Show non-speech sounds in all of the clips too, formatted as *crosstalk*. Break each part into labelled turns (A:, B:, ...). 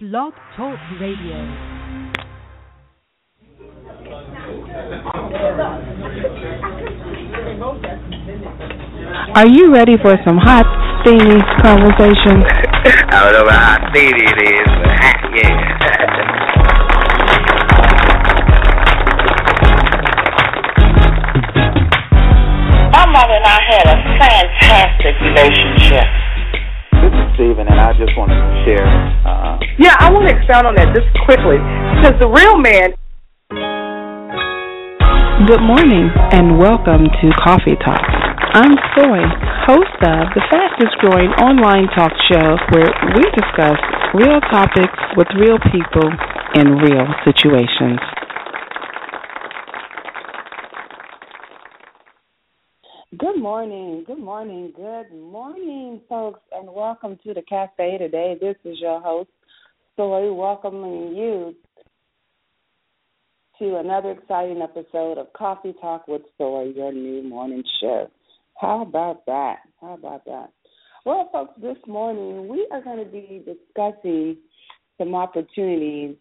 A: Blog Talk Radio.
B: Are you ready for some hot, steamy conversation? *laughs*
C: I don't know how steamy it is, but hot, yeah.
D: My mother and I had a fantastic relationship.
E: This is Steven, and I just want to share. Uh,
F: Yeah, I want to expound on that just quickly because the real man
B: Good morning and welcome to Coffee Talk. I'm Soy, host of the fastest growing online talk show where we discuss real topics with real people in real situations.
G: Good morning, good morning, good morning, folks, and welcome to the cafe today. This is your host, Soy, welcoming you to another exciting episode of Coffee Talk with Soy, your new morning show. How about that? How about that? Well, folks, this morning we are going to be discussing some opportunities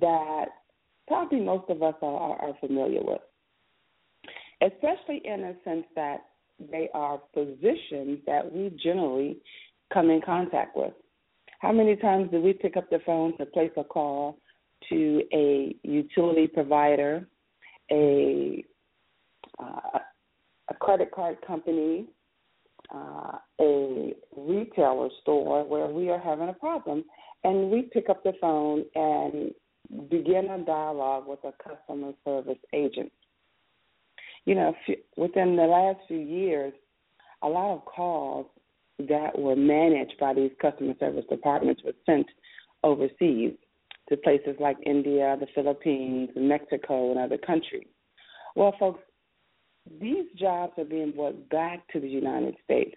G: that probably most of us are, are familiar with especially in the sense that they are positions that we generally come in contact with. How many times do we pick up the phone to place a call to a utility provider, a uh, a credit card company, uh, a retailer store where we are having a problem, and we pick up the phone and begin a dialogue with a customer service agent? You know, within the last few years, a lot of calls that were managed by these customer service departments were sent overseas to places like India, the Philippines, Mexico, and other countries. Well, folks, these jobs are being brought back to the United States.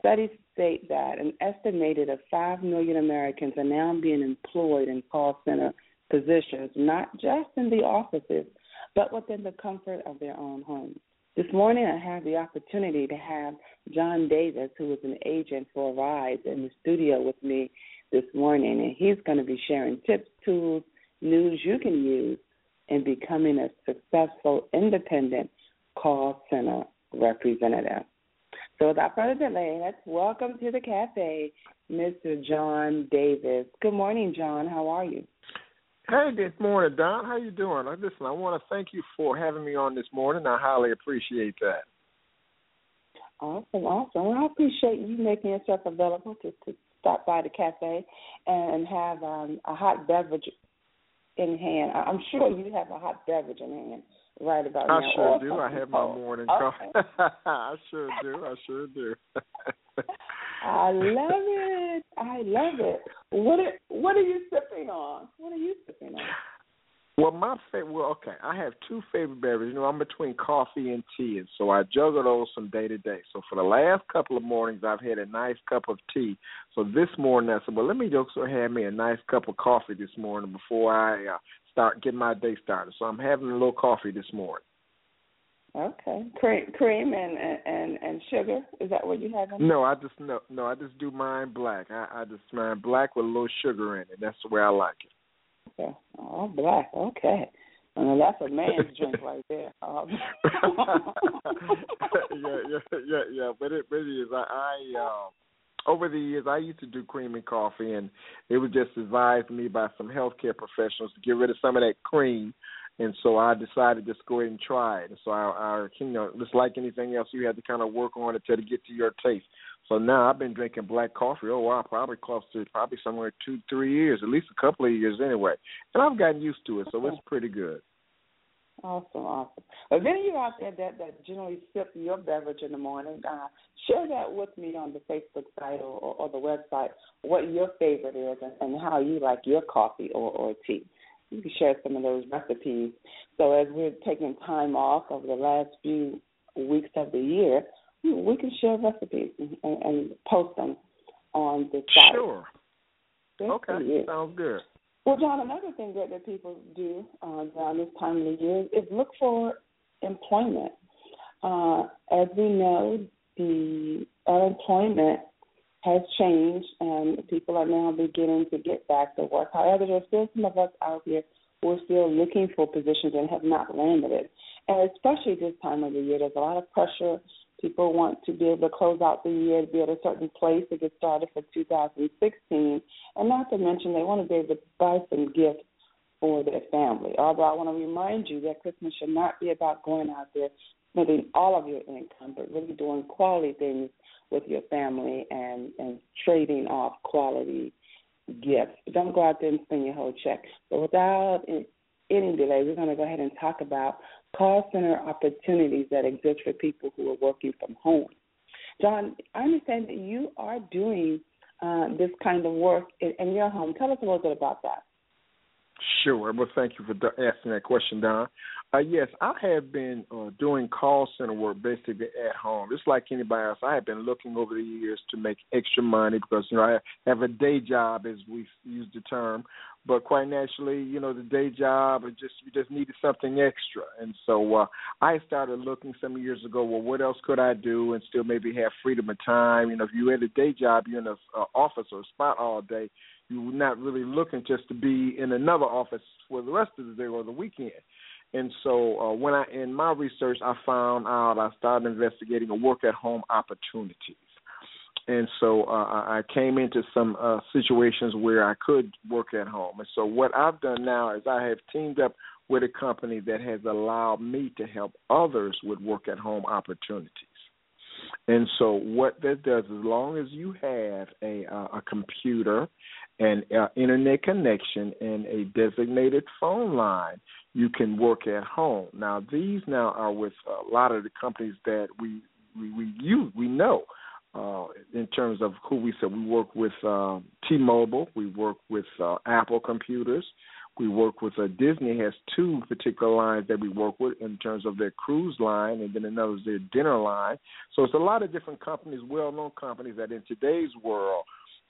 G: Studies state that an estimated of 5 million Americans are now being employed in call center positions, not just in the offices, but within the comfort of their own homes. This morning, I had the opportunity to have Jon Davis, who is an agent for Arise, in the studio with me this morning, and he's going to be sharing tips, tools, news you can use in becoming a successful independent call center representative. So, without further delay, let's welcome to the cafe Mr. Jon Davis. Good morning, Jon. How are you?
H: Hey, good morning, Don. How you doing? Listen, I want to thank you for having me on this morning. I highly appreciate that.
G: Awesome, awesome. Well, I appreciate you making yourself available to, to stop by the cafe and have um, a hot beverage in hand. I'm sure you have a hot beverage in hand right about
H: I
G: now.
H: I
G: sure
H: do. I have my
G: cold.
H: morning
G: Okay.
H: coffee. *laughs* I sure do. I sure do. *laughs*
G: I love it. I love it. What are, what are you sipping on? What are you sipping on?
H: Well, my favorite. Well, okay, I have two favorite beverages. You know, I'm between coffee and tea, and so I juggle those from day to day. So for the last couple of mornings, I've had a nice cup of tea. So this morning, I said, well, let me just have me a nice cup of coffee this morning before I uh, start getting my day started. So I'm having a little coffee this morning.
G: Okay, cream, cream and and and sugar. Is that what you have? In?
H: No, I just no, no, I just do mine black. I, I just mine black with a little sugar in it. That's the way I like it.
G: Okay. Oh, black. Okay. Well, that's a man's *laughs* drink right there. Um, *laughs* *laughs*
H: yeah, yeah, yeah, yeah. But it, but it is. I, I uh, over the years, I used to do cream and coffee, and it was just advised to me by some healthcare professionals to get rid of some of that cream. And so I decided just go ahead and try it. And so I, I, you know, just like anything else, you have to kind of work on it till to get to your taste. So now I've been drinking black coffee. Oh wow, probably close to probably somewhere two, three years, at least a couple of years anyway. And I've gotten used to it, so it's pretty good.
G: Awesome, awesome. Well, of you out there that, that generally sip your beverage in the morning, uh, share that with me on the Facebook site or, or, or the website, what your favorite is and, and how you like your coffee or, or tea. You can share some of those recipes. So as we're taking time off over the last few weeks of the year, we can share recipes and, and, post them on the site.
H: Sure. Okay. Sounds good.
G: Well, Jon, another thing that, that people do uh, around this time of the year is look for employment. Uh, as we know, the unemployment has changed, and people are now beginning to get back to work. However, there are still some of us out here who are still looking for positions and have not landed it. And especially this time of the year, there's a lot of pressure. People want to be able to close out the year, be at a certain place to get started for 2016, and not to mention they want to be able to buy some gifts for their family. Although I want to remind you that Christmas should not be about going out there spending all of your income, but really doing quality things with your family and and trading off quality gifts. Don't go out there and spend your whole check. But without any delay, we're going to go ahead and talk about call center opportunities that exist for people who are working from home. Jon, I understand that you are doing uh, this kind of work in, in your home. Tell us a little bit about that.
H: Sure. Well, thank you for asking that question, Don. Uh, yes, I have been uh, doing call center work basically at home, just like anybody else. I have been looking over the years to make extra money because you know I have a day job, as we use the term. But quite naturally, you know, the day job, it just you just needed something extra, and so uh, I started looking some years ago. Well, what else could I do and still maybe have freedom of time? You know, if you had a day job, you're in a uh, office or a spot all day you're not really looking just to be in another office for the rest of the day or the weekend. And so uh, when I in my research, I found out I started investigating a work at home opportunities. And so uh, I came into some uh, situations where I could work at home. And so what I've done now is I have teamed up with a company that has allowed me to help others with work at home opportunities. And so what that does, as long as you have a uh, a computer an uh, internet connection and a designated phone line, you can work at home. Now, these now are with a lot of the companies that we we we use, we know. Uh, in terms of who we said, we work with um, T-Mobile, we work with uh, Apple Computers, we work with uh, Disney has two particular lines that we work with in terms of their cruise line, and then another is their dinner line. So it's a lot of different companies, well-known companies that in today's world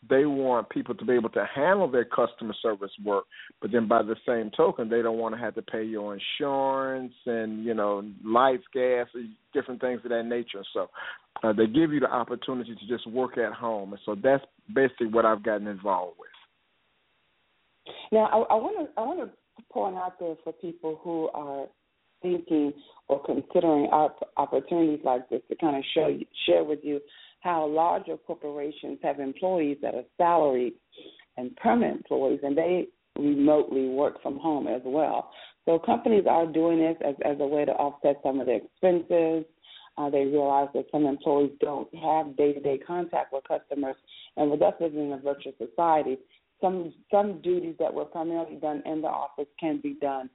H: they want people to be able to handle their customer service work, but then by the same token, they don't want to have to pay your insurance and you know lights, gas, different things of that nature. So uh, they give you the opportunity to just work at home, and so that's basically what I've gotten involved with.
G: Now, I want to I want to point out there for people who are thinking or considering opportunities like this to kind of show share with you how larger corporations have employees that are salaried and permanent employees, and they remotely work from home as well. So companies are doing this as, as a way to offset some of their expenses. Uh, they realize that some employees don't have day-to-day contact with customers, and with us living in a virtual society, some some duties that were primarily done in the office can be done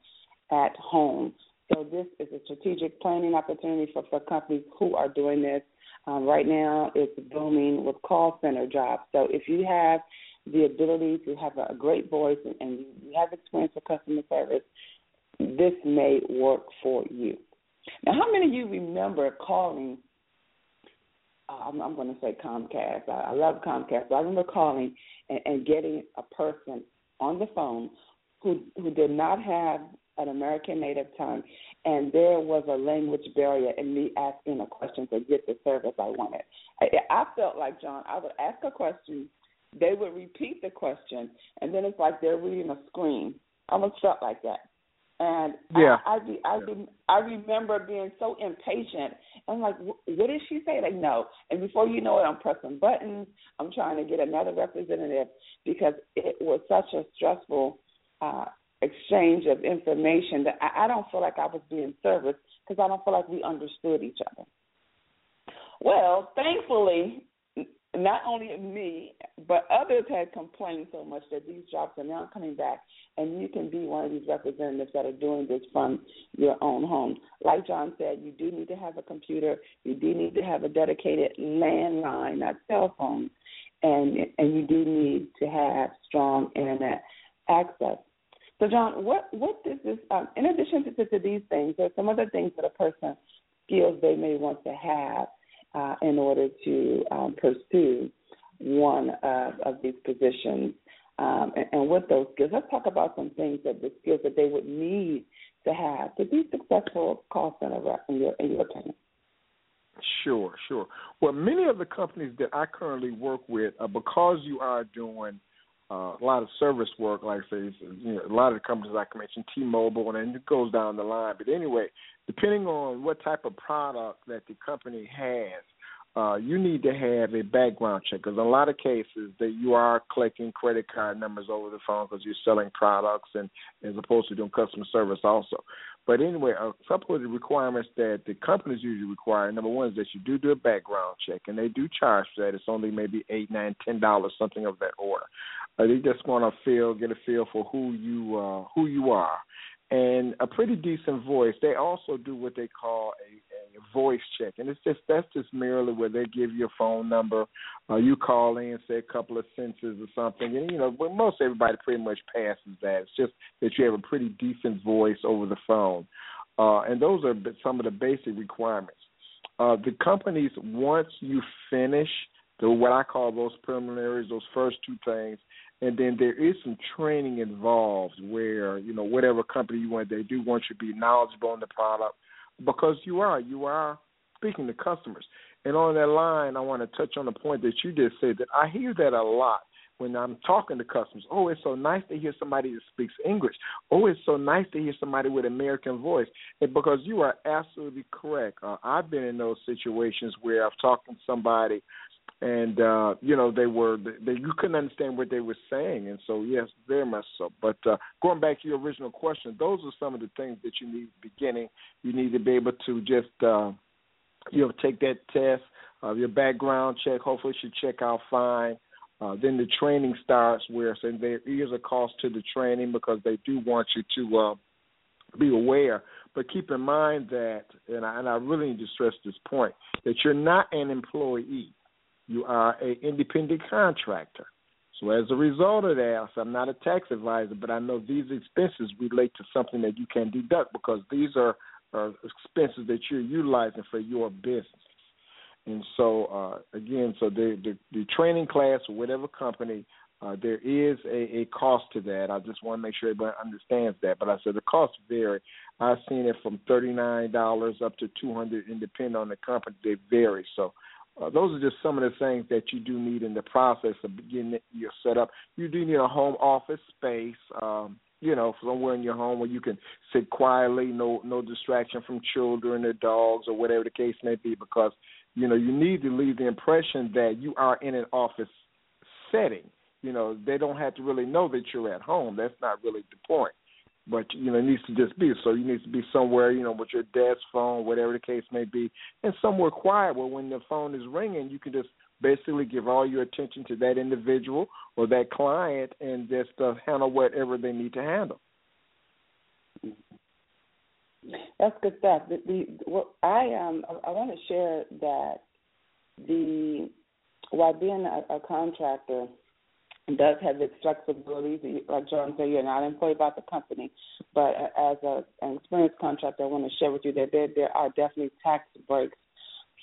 G: at home. So this is a strategic planning opportunity for, for companies who are doing this um, right now, it's booming with call center jobs. So if you have the ability to have a great voice and, and you have experience with customer service, this may work for you. Now, how many of you remember calling? I'm, I'm going to say Comcast. I, I love Comcast. But I remember calling and, and getting a person on the phone who who did not have an American native tongue, and there was a language barrier in me asking a question to get the service I wanted. I, I felt like Jon. I would ask a question, they would repeat the question, and then it's like they're reading a screen. I almost felt like that. And
H: yeah.
G: I, I, be, I, be, I remember being so impatient. I'm like, what did she say? Like, no. And before you know it, I'm pressing buttons. I'm trying to get another representative because it was such a stressful uh, exchange of information that I, I don't feel like I was being serviced because I don't feel like we understood each other. Well, thankfully, not only me, but others had complained so much that these jobs are now coming back, and you can be one of these representatives that are doing this from your own home. Like Jon said, you do need to have a computer, you do need to have a dedicated landline, not cell phone, and and you do need to have strong internet access. So, Jon, what what is this? Um, in addition to, to these things, there's some other things that a person feels they may want to have uh, in order to um, pursue one of, of these positions. Um, and, and with those skills, let's talk about some things that the skills that they would need to have to be successful call center rep in your in your opinion.
H: Sure, sure. Well, many of the companies that I currently work with, uh, because you are doing uh, a lot of service work, like I say, you know, a lot of the companies like I mentioned, T-Mobile, and it goes down the line. But anyway, depending on what type of product that the company has, uh, you need to have a background check because in a lot of cases that you are collecting credit card numbers over the phone because you're selling products and as opposed to doing customer service also. But anyway, a couple of the requirements that the companies usually require. Number one is that you do do a background check, and they do charge for that. It's only maybe eight, nine, ten dollars, something of that order. They just want to feel, get a feel for who you uh, who you are, and a pretty decent voice. They also do what they call a, a voice check, and it's just that's just merely where they give you a phone number, uh, you call in, say a couple of sentences or something, and you know, but most everybody pretty much passes that. It's just that you have a pretty decent voice over the phone, uh, and those are some of the basic requirements. Uh, the companies once you finish the what I call those preliminaries, those first two things, and then there is some training involved where you know whatever company you want they do want you to be knowledgeable on the product because you are you are speaking to customers. And on that line i want to touch on the point that you just said that i hear that a lot when i'm talking to customers. Oh it's so nice to hear somebody that speaks english. Oh it's so nice to hear somebody with american voice. And because you are absolutely correct uh, i've been in those situations where i've talked to somebody and uh you know they were they you couldn't understand what they were saying. And so yes very much so. But uh going back to your original question those are some of the things that you need beginning. You need to be able to just uh you know take that test uh your background check. Hopefully should check out fine. Uh then the training starts where so there is a cost to the training because they do want you to uh be aware. But keep in mind that and I, and I really need to stress this point that you're not an employee you are an independent contractor. So as a result of that, I'm not a tax advisor, but I know these expenses relate to something that you can deduct because these are, are expenses that you're utilizing for your business. And so uh, again, so the, the the training class or whatever company, uh, there is a, a cost to that. I just want to make sure everybody understands that. But I said the costs vary. I've seen it from thirty nine dollars up to two hundred, and depending on the company, they vary. So uh, those are just some of the things that you do need in the process of getting your setup. You do need a home office space, um, you know, somewhere in your home where you can sit quietly, no no distraction from children or dogs or whatever the case may be, because you know you need to leave the impression that you are in an office setting. You know, they don't have to really know that you're at home. That's not really the point but you know it needs to just be. So you need to be somewhere you know with your desk phone whatever the case may be and somewhere quiet where when the phone is ringing you can just basically give all your attention to that individual or that client and just uh, handle whatever they need to handle.
G: That's good stuff. The, the i um i want to share that the while being a, a contractor does have its flexibilities. Like Jon said, you're not employed by the company, but as a, an experienced contractor, I want to share with you that there, there are definitely tax breaks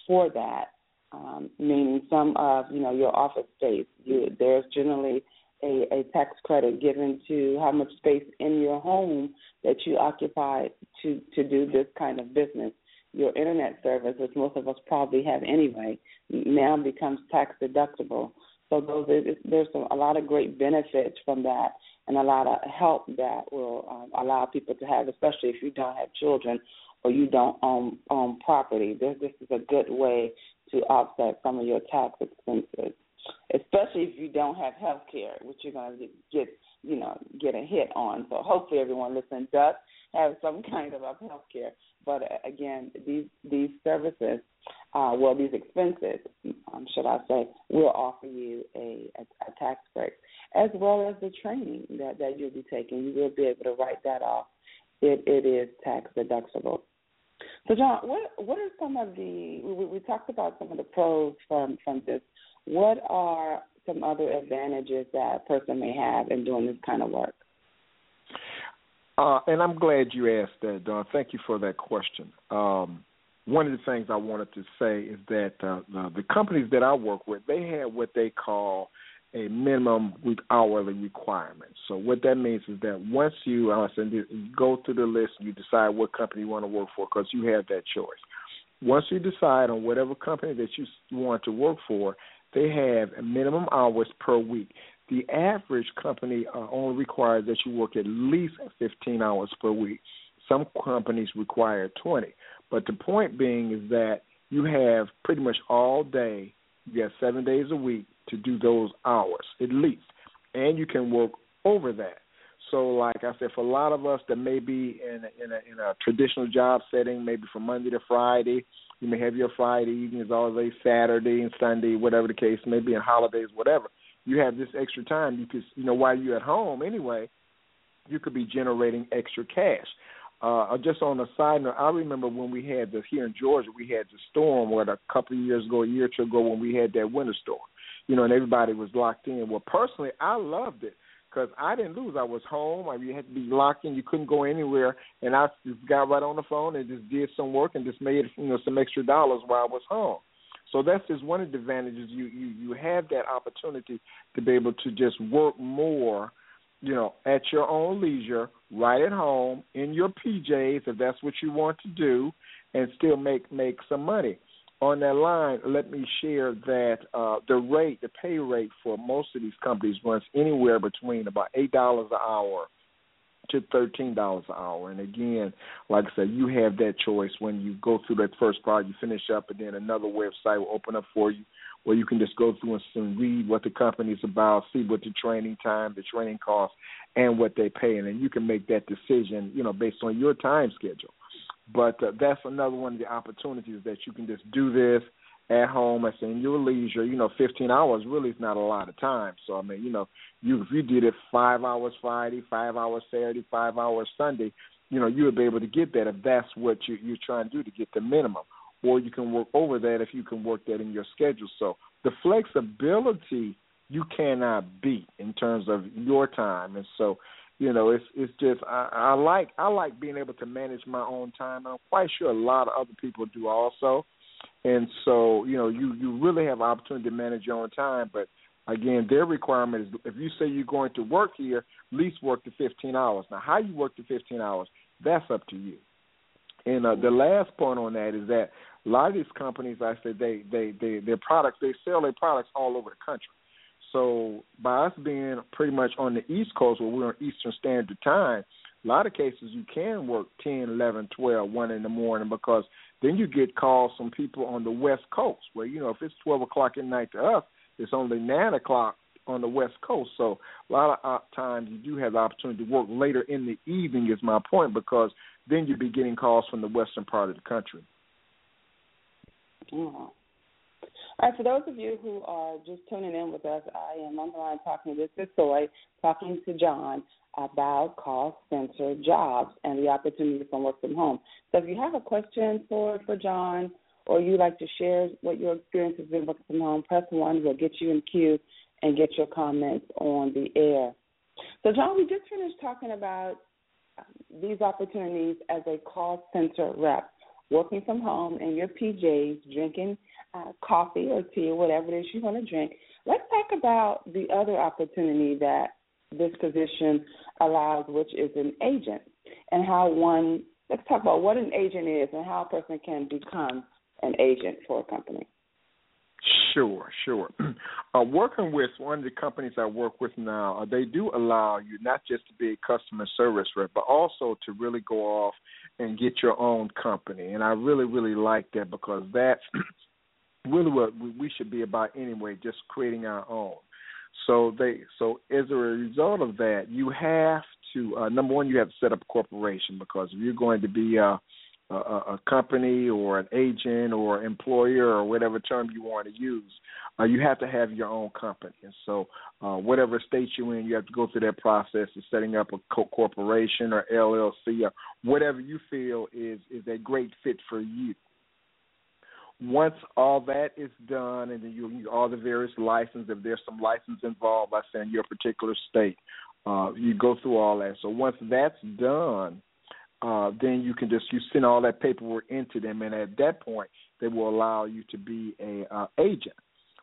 G: for that. Um, meaning some of you know your office space, you, there's generally a, a tax credit given to how much space in your home that you occupy to to do this kind of business. Your internet service, which most of us probably have anyway, now becomes tax deductible. So those there's a lot of great benefits from that, and a lot of help that will um, allow people to have, especially if you don't have children or you don't own own property. This this is a good way to offset some of your tax expenses, especially if you don't have health care, which you're going to get you know get a hit on. So hopefully everyone listening does have some *laughs* kind of health care. But uh, again, these these services uh, well, these expenses, um, should I say, will offer you a, a, a tax break, as well as the training that, that you'll be taking. You will be able to write that off. It, it is tax deductible. So, Jon, what what are some of the we, we talked about some of the pros from from this. What are some other advantages that a person may have in doing this kind of work?
H: Uh, and I'm glad you asked that, Don. Thank you for that question. Um, one of the things I wanted to say is that uh, the, the companies that I work with, they have what they call a minimum hourly requirement. So what that means is that once you uh, go through the list, and you decide what company you want to work for because you have that choice. once you decide on whatever company that you want to work for, they have a minimum hours per week. The average company uh, only requires that you work at least 15 hours per week. Some companies require 20. But the point being is that you have pretty much all day, you have seven days a week to do those hours at least. And you can work over that. So, like I said, for a lot of us that may be in a, in a, in a traditional job setting, maybe from Monday to Friday, you may have your Friday evenings, all day Saturday and Sunday, whatever the case may be, holidays, whatever. You have this extra time because you know while you're at home anyway, you could be generating extra cash. Uh, just on a side note, I remember when we had this here in Georgia, we had the storm, what a couple of years ago, a year or two ago, when we had that winter storm. You know, and everybody was locked in. Well, personally, I loved it because I didn't lose. I was home. I you had to be locked in. You couldn't go anywhere, and I just got right on the phone and just did some work and just made you know some extra dollars while I was home. So that's just one of the advantages. You you you have that opportunity to be able to just work more, you know, at your own leisure, right at home in your PJs if that's what you want to do, and still make make some money. On that line, let me share that uh, the rate, the pay rate for most of these companies runs anywhere between about eight dollars an hour to thirteen dollars an hour. And again, like I said, you have that choice when you go through that first part, you finish up, and then another website will open up for you where you can just go through and read what the company is about, see what the training time, the training costs, and what they pay, and then you can make that decision, you know, based on your time schedule. But uh, that's another one of the opportunities that you can just do this at home at in your leisure. You know, 15 hours really is not a lot of time. So I mean, you know, you if you did it five hours Friday, five hours Saturday, five hours Sunday, you know, you would be able to get that if that's what you, you're trying to do to get the minimum. Or you can work over that if you can work that in your schedule. So the flexibility you cannot beat in terms of your time, and so you know, it's it's just I, I like I like being able to manage my own time. I'm quite sure a lot of other people do also. And so, you know, you you really have opportunity to manage your own time, but again, their requirement is if you say you're going to work here, at least work the 15 hours. Now, how you work the 15 hours, that's up to you. And uh, the last point on that is that a lot of these companies, I say, they they they their products they sell their products all over the country. So by us being pretty much on the East Coast where we're on Eastern Standard Time, a lot of cases you can work 10, 11, 12, 1 in the morning because then you get calls from people on the West Coast where, you know, if it's 12 o'clock at night to us, it's only 9 o'clock on the West Coast. So a lot of times you do have the opportunity to work later in the evening is my point because then you'd be getting calls from the western part of the country.
G: Mm-hmm. All right, for those of you who are just tuning in with us, I am on the line talking. This is Soy talking to Jon about call center jobs and the opportunity from work from home. So if you have a question for for Jon, or you'd like to share what your experience has been working from home, press one. We'll get you in queue and get your comments on the air. So Jon, we just finished talking about these opportunities as a call center rep, working from home in your PJs, drinking uh, coffee or tea or whatever it is you want to drink. Let's talk about the other opportunity that this position allows, which is an agent, and how one. Let's talk about what an agent is and how a person can become an agent for a company.
H: Sure, sure. *clears throat* Uh, working with one of the companies I work with now, uh, they do allow you not just to be a customer service rep, but also to really go off and get your own company. And I really, really like that because that's *clears throat* really what we should be about anyway, just creating our own. So they so as a result of that, you have to uh, number one, you have to set up a corporation because if you're going to be a, a, a company or an agent or employer or whatever term you want to use, uh, you have to have your own company. And so, uh, whatever state you're in, you have to go through that process of setting up a co- corporation or LLC or whatever you feel is is a great fit for you once all that is done and then you, you all the various licenses, if there's some license involved, let's say in your particular state, uh, you go through all that. So once that's done, uh, then you can just you send all that paperwork into them, and at that point, they will allow you to be a uh, agent.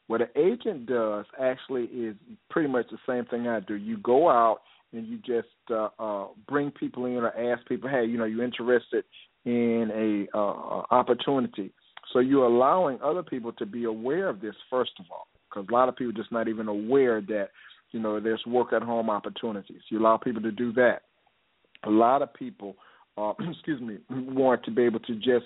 H: What an agent does actually is pretty much the same thing I do. You go out and you just uh, uh, bring people in or ask people, hey, you know, you're interested in a uh, opportunity So you're allowing other people to be aware of this first of all, because a lot of people just not even aware that you know there's work at home opportunities. You allow people to do that. A lot of people, uh, *clears throat* excuse me, *clears throat* want to be able to just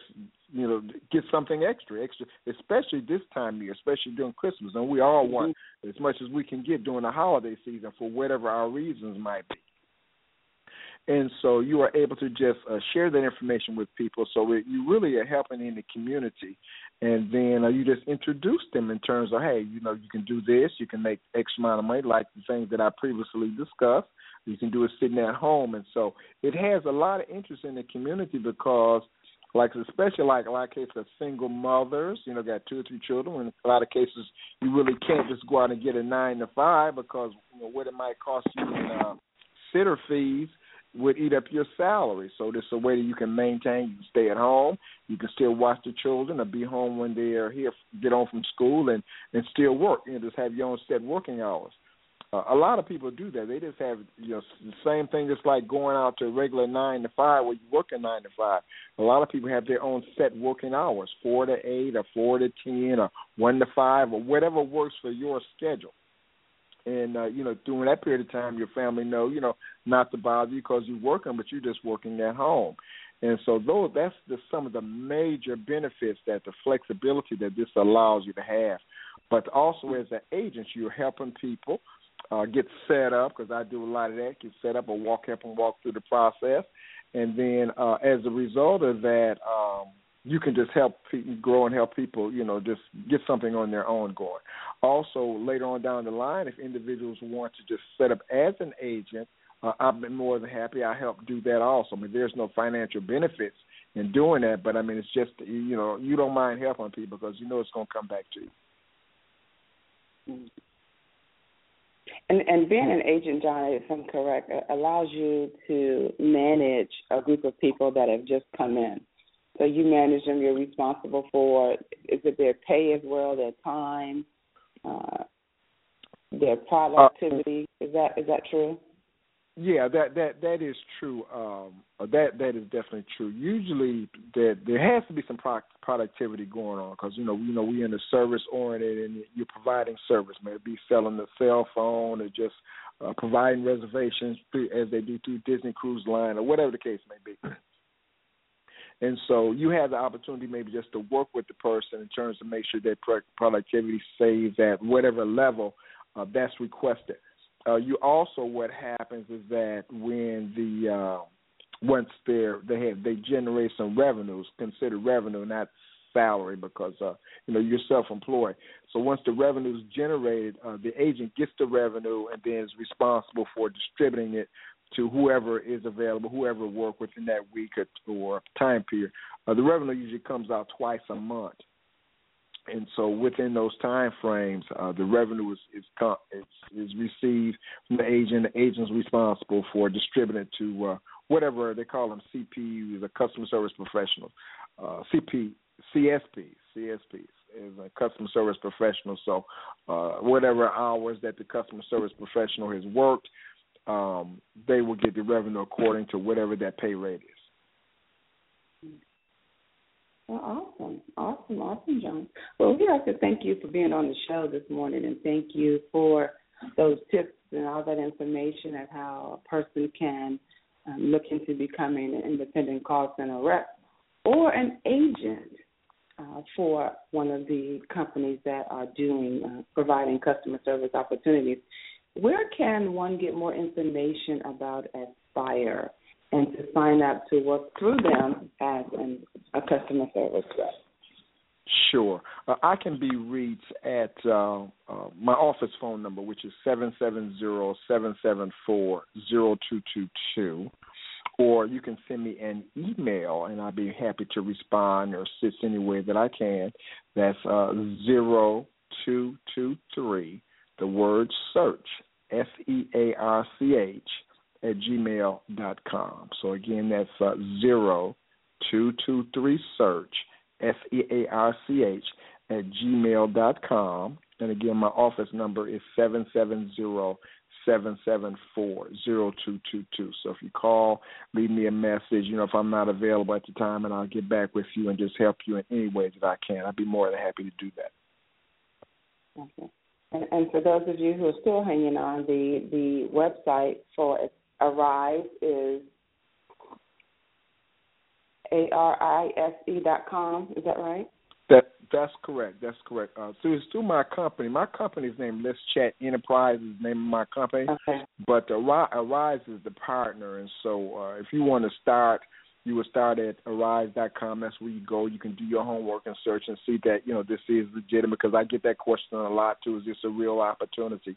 H: you know get something extra, extra, especially this time of year, especially during Christmas, and we all want mm-hmm. as much as we can get during the holiday season for whatever our reasons might be and so you are able to just uh, share that information with people. So it, you really are helping in the community, and then uh, you just introduce them in terms of, hey, you know, you can do this, you can make X amount of money, like the things that I previously discussed. You can do it sitting at home, and so it has a lot of interest in the community because like especially like a lot of cases of single mothers, you know, got two or three children. In a lot of cases, you really can't just go out and get a nine to five because you know what it might cost you in uh, sitter fees would eat up your salary. So this is a way that you can maintain. You can stay at home. You can still watch the children or be home when they are here, get home from school, and and still work. You know, just have your own set working hours. Uh, a lot of people do that. They just have you know the same thing. Just like going out to a regular nine to five, where you work a nine to five. A lot of people have their own set working hours, four to eight, or four to ten, or one to five, or whatever works for your schedule and uh, you know during that period of time your family know you know not to bother you because you're working but you're just working at home. And so those that's the, some of the major benefits that the flexibility that this allows you to have. But also as an agent you're helping people uh, get set up because I do a lot of that get set up or walk help them walk through the process. And then uh, as a result of that um, you can just help people grow and help people, you know, just get something on their own going. Also, later on down the line, if individuals want to just set up as an agent, uh, I've been more than happy. I help do that also. I mean, there's no financial benefits in doing that, but I mean, it's just you know, you don't mind helping people because you know it's going to come back to
G: you. And and being an agent, Jon, if I'm correct, allows you to manage a group of people that have just come in. So you manage them. You're responsible for is it their pay as well, their time, uh, their productivity. Uh, is that is that true?
H: Yeah, that that that is true. Um, that that is definitely true. Usually, there there has to be some pro- productivity going on because you know you know we in the service oriented and you're providing service, maybe selling the cell phone or just uh, providing reservations through, as they do through Disney Cruise Line or whatever the case may be. And so you have the opportunity maybe just to work with the person in terms of make sure that productivity stays at whatever level uh, that's requested. Uh, you also what happens is that when the uh, once they're they have they generate some revenues, consider revenue not salary because uh, you know you're self-employed. So once the revenue is generated, uh, the agent gets the revenue and then is responsible for distributing it to whoever is available, whoever work within that week or, or time period. Uh, the revenue usually comes out twice a month, and so within those time frames, uh, the revenue is is, is is received from the agent. The agent is responsible for distributing to uh, whatever they call them CPUs, the customer service professionals, uh, CP CSPs is a customer service professional. So uh, whatever hours that the customer service professional has worked, um, they will get the revenue according to whatever that pay rate is.
G: Well, awesome, awesome, awesome, Jon. Well, we'd like to thank you for being on the show this morning, and thank you for those tips and all that information of how a person can um, look into becoming an independent call center rep or an agent uh, for one of the companies that are doing uh, providing customer service opportunities where can one get more information about Aspire and to sign up to work through them as an, a customer service rep?
H: Sure. Uh, I can be reached at uh, uh, my office phone number, which is seven seven zero seven seven four zero two two two, or you can send me an email, and I'll be happy to respond or assist any way that I can. That's uh, zero two two three. The word search S E A R C H at gmail dot com. So again, that's uh, zero two two three search S E A R C H at gmail dot com. And again, my office number is seven seven zero seven seven four zero two two two. So if you call, leave me a message. You know, if I'm not available at the time, and I'll get back with you and just help you in any way that I can. I'd be more than happy to do that.
G: Okay. And, and for those of you who are still hanging on, the the website for Arise is a r i s e dot com. Is that right?
H: That that's correct. That's correct. Uh, so it's through my company. My company's name, Let's Chat Enterprise, is the name of my company.
G: Okay.
H: But Arise, Arise is the partner, and so uh, if you want to start, you would start at arise.com. That's where you go. You can do your homework and search and see that you know this is legitimate. Because I get that question a lot too. Is this a real opportunity?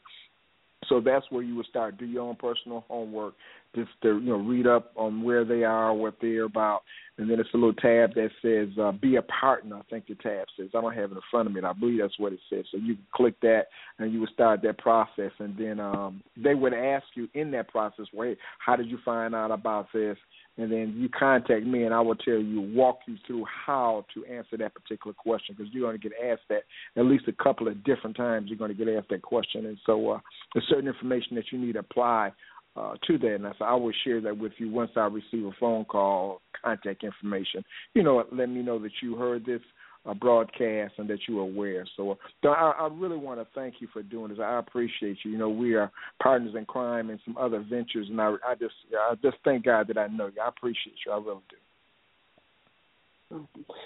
H: So that's where you would start. Do your own personal homework, just to you know read up on where they are, what they're about, and then it's a little tab that says uh, "Be a Partner." I think the tab says. I don't have it in front of me. I believe that's what it says. So you click that, and you would start that process, and then um, they would ask you in that process, "Wait, how did you find out about this?" And then you contact me and I will tell you walk you through how to answer that particular question because you're going to get asked that at least a couple of different times you're going to get asked that question. And so uh, there's certain information that you need to apply uh, to that. And I, so I will share that with you once I receive a phone call contact information. You know let me know that you heard this uh, broadcast and that you are aware. So, uh, I, I really want to thank you for doing this. I appreciate you. You know, we are partners in crime and some other ventures, and I, I just, I just thank God that I know you. I appreciate you. I really do.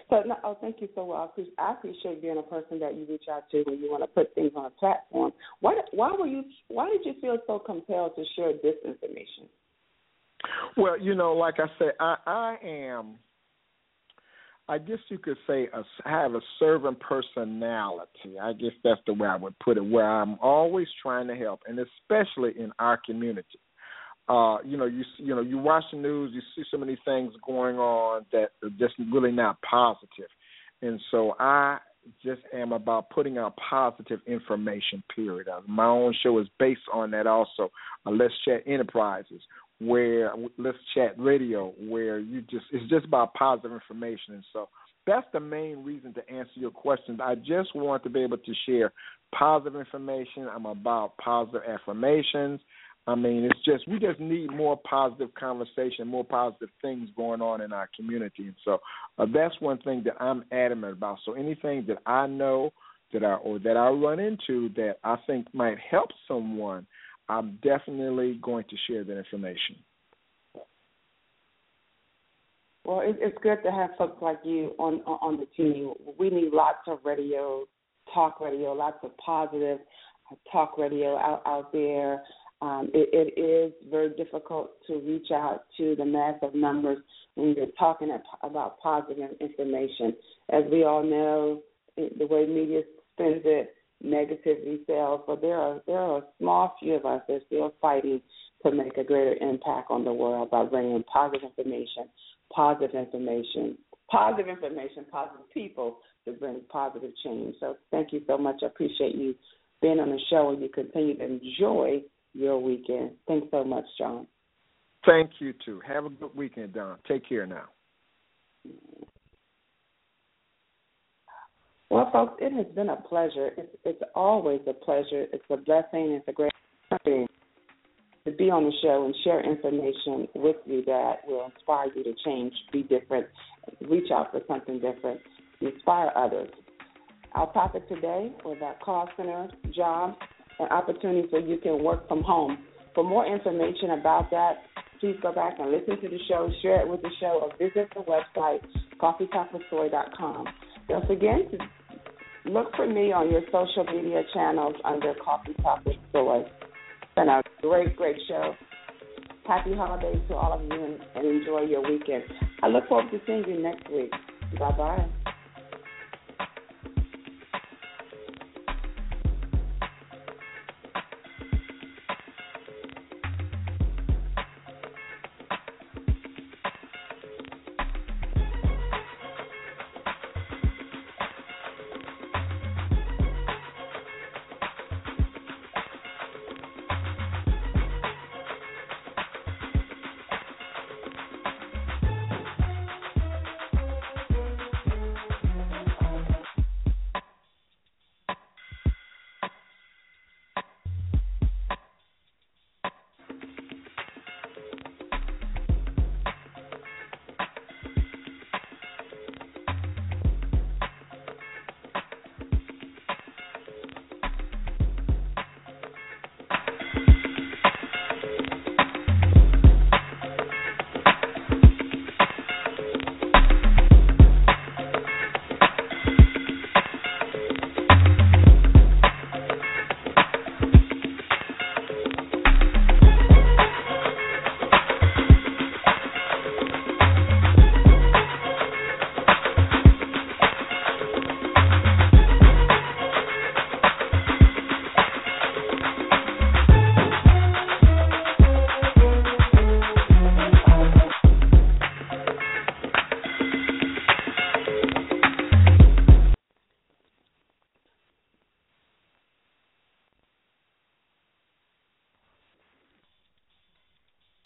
G: So, no, oh, thank you so much. I appreciate being a person that you reach out to when you want to put things on a platform. Why, why were you? Why did you feel so compelled to share this information?
H: Well, you know, like I said, I, I am I guess you could say a, have a servant personality. I guess that's the way I would put it. Where I'm always trying to help, and especially in our community. Uh, you know, you you know, you watch the news, you see so many things going on that are just really not positive, and so I just am about putting out positive information. Period. Uh, my own show is based on that. Also, uh, Let's Chat Enterprises, where let's chat radio where you just it's just about positive information. And so that's the main reason to answer your questions. I just want to be able to share positive information. I'm about positive affirmations. I mean it's just we just need more positive conversation more positive things going on in our community. And so uh, that's one thing that i'm adamant about. So anything that i know that i or that i run into that i think might help someone I'm definitely going to share that information.
G: Well, it's good to have folks like you on on the team. We need lots of radio, talk radio, lots of positive talk radio out out there. Um, it, it is very difficult to reach out to the massive numbers when you're talking about positive information. As we all know, the way media spends it, negativity sells, but there are there are a small few of us that are still fighting to make a greater impact on the world by bringing positive information, positive information, positive information, positive people to bring positive change. So thank you so much. I appreciate you being on the show and you continue to enjoy your weekend. Thanks so much, Jon.
H: Thank you too. Have a good weekend, Don. Take care now.
G: Well, folks, it has been a pleasure. It's, it's always a pleasure. It's a blessing. It's a great thing to be on the show and share information with you that will inspire you to change, be different, reach out for something different, inspire others. Our topic today was about call center jobs and opportunities where you can work from home. For more information about that, please go back and listen to the show, share it with the show, or visit the website, coffeetalkwithsoy.com. Forget to Look for me on your social media channels under Coffee Talk with Soy. It's been a great, great show. Happy holidays to all of you and, and enjoy your weekend. I look forward to seeing you next week. Bye bye.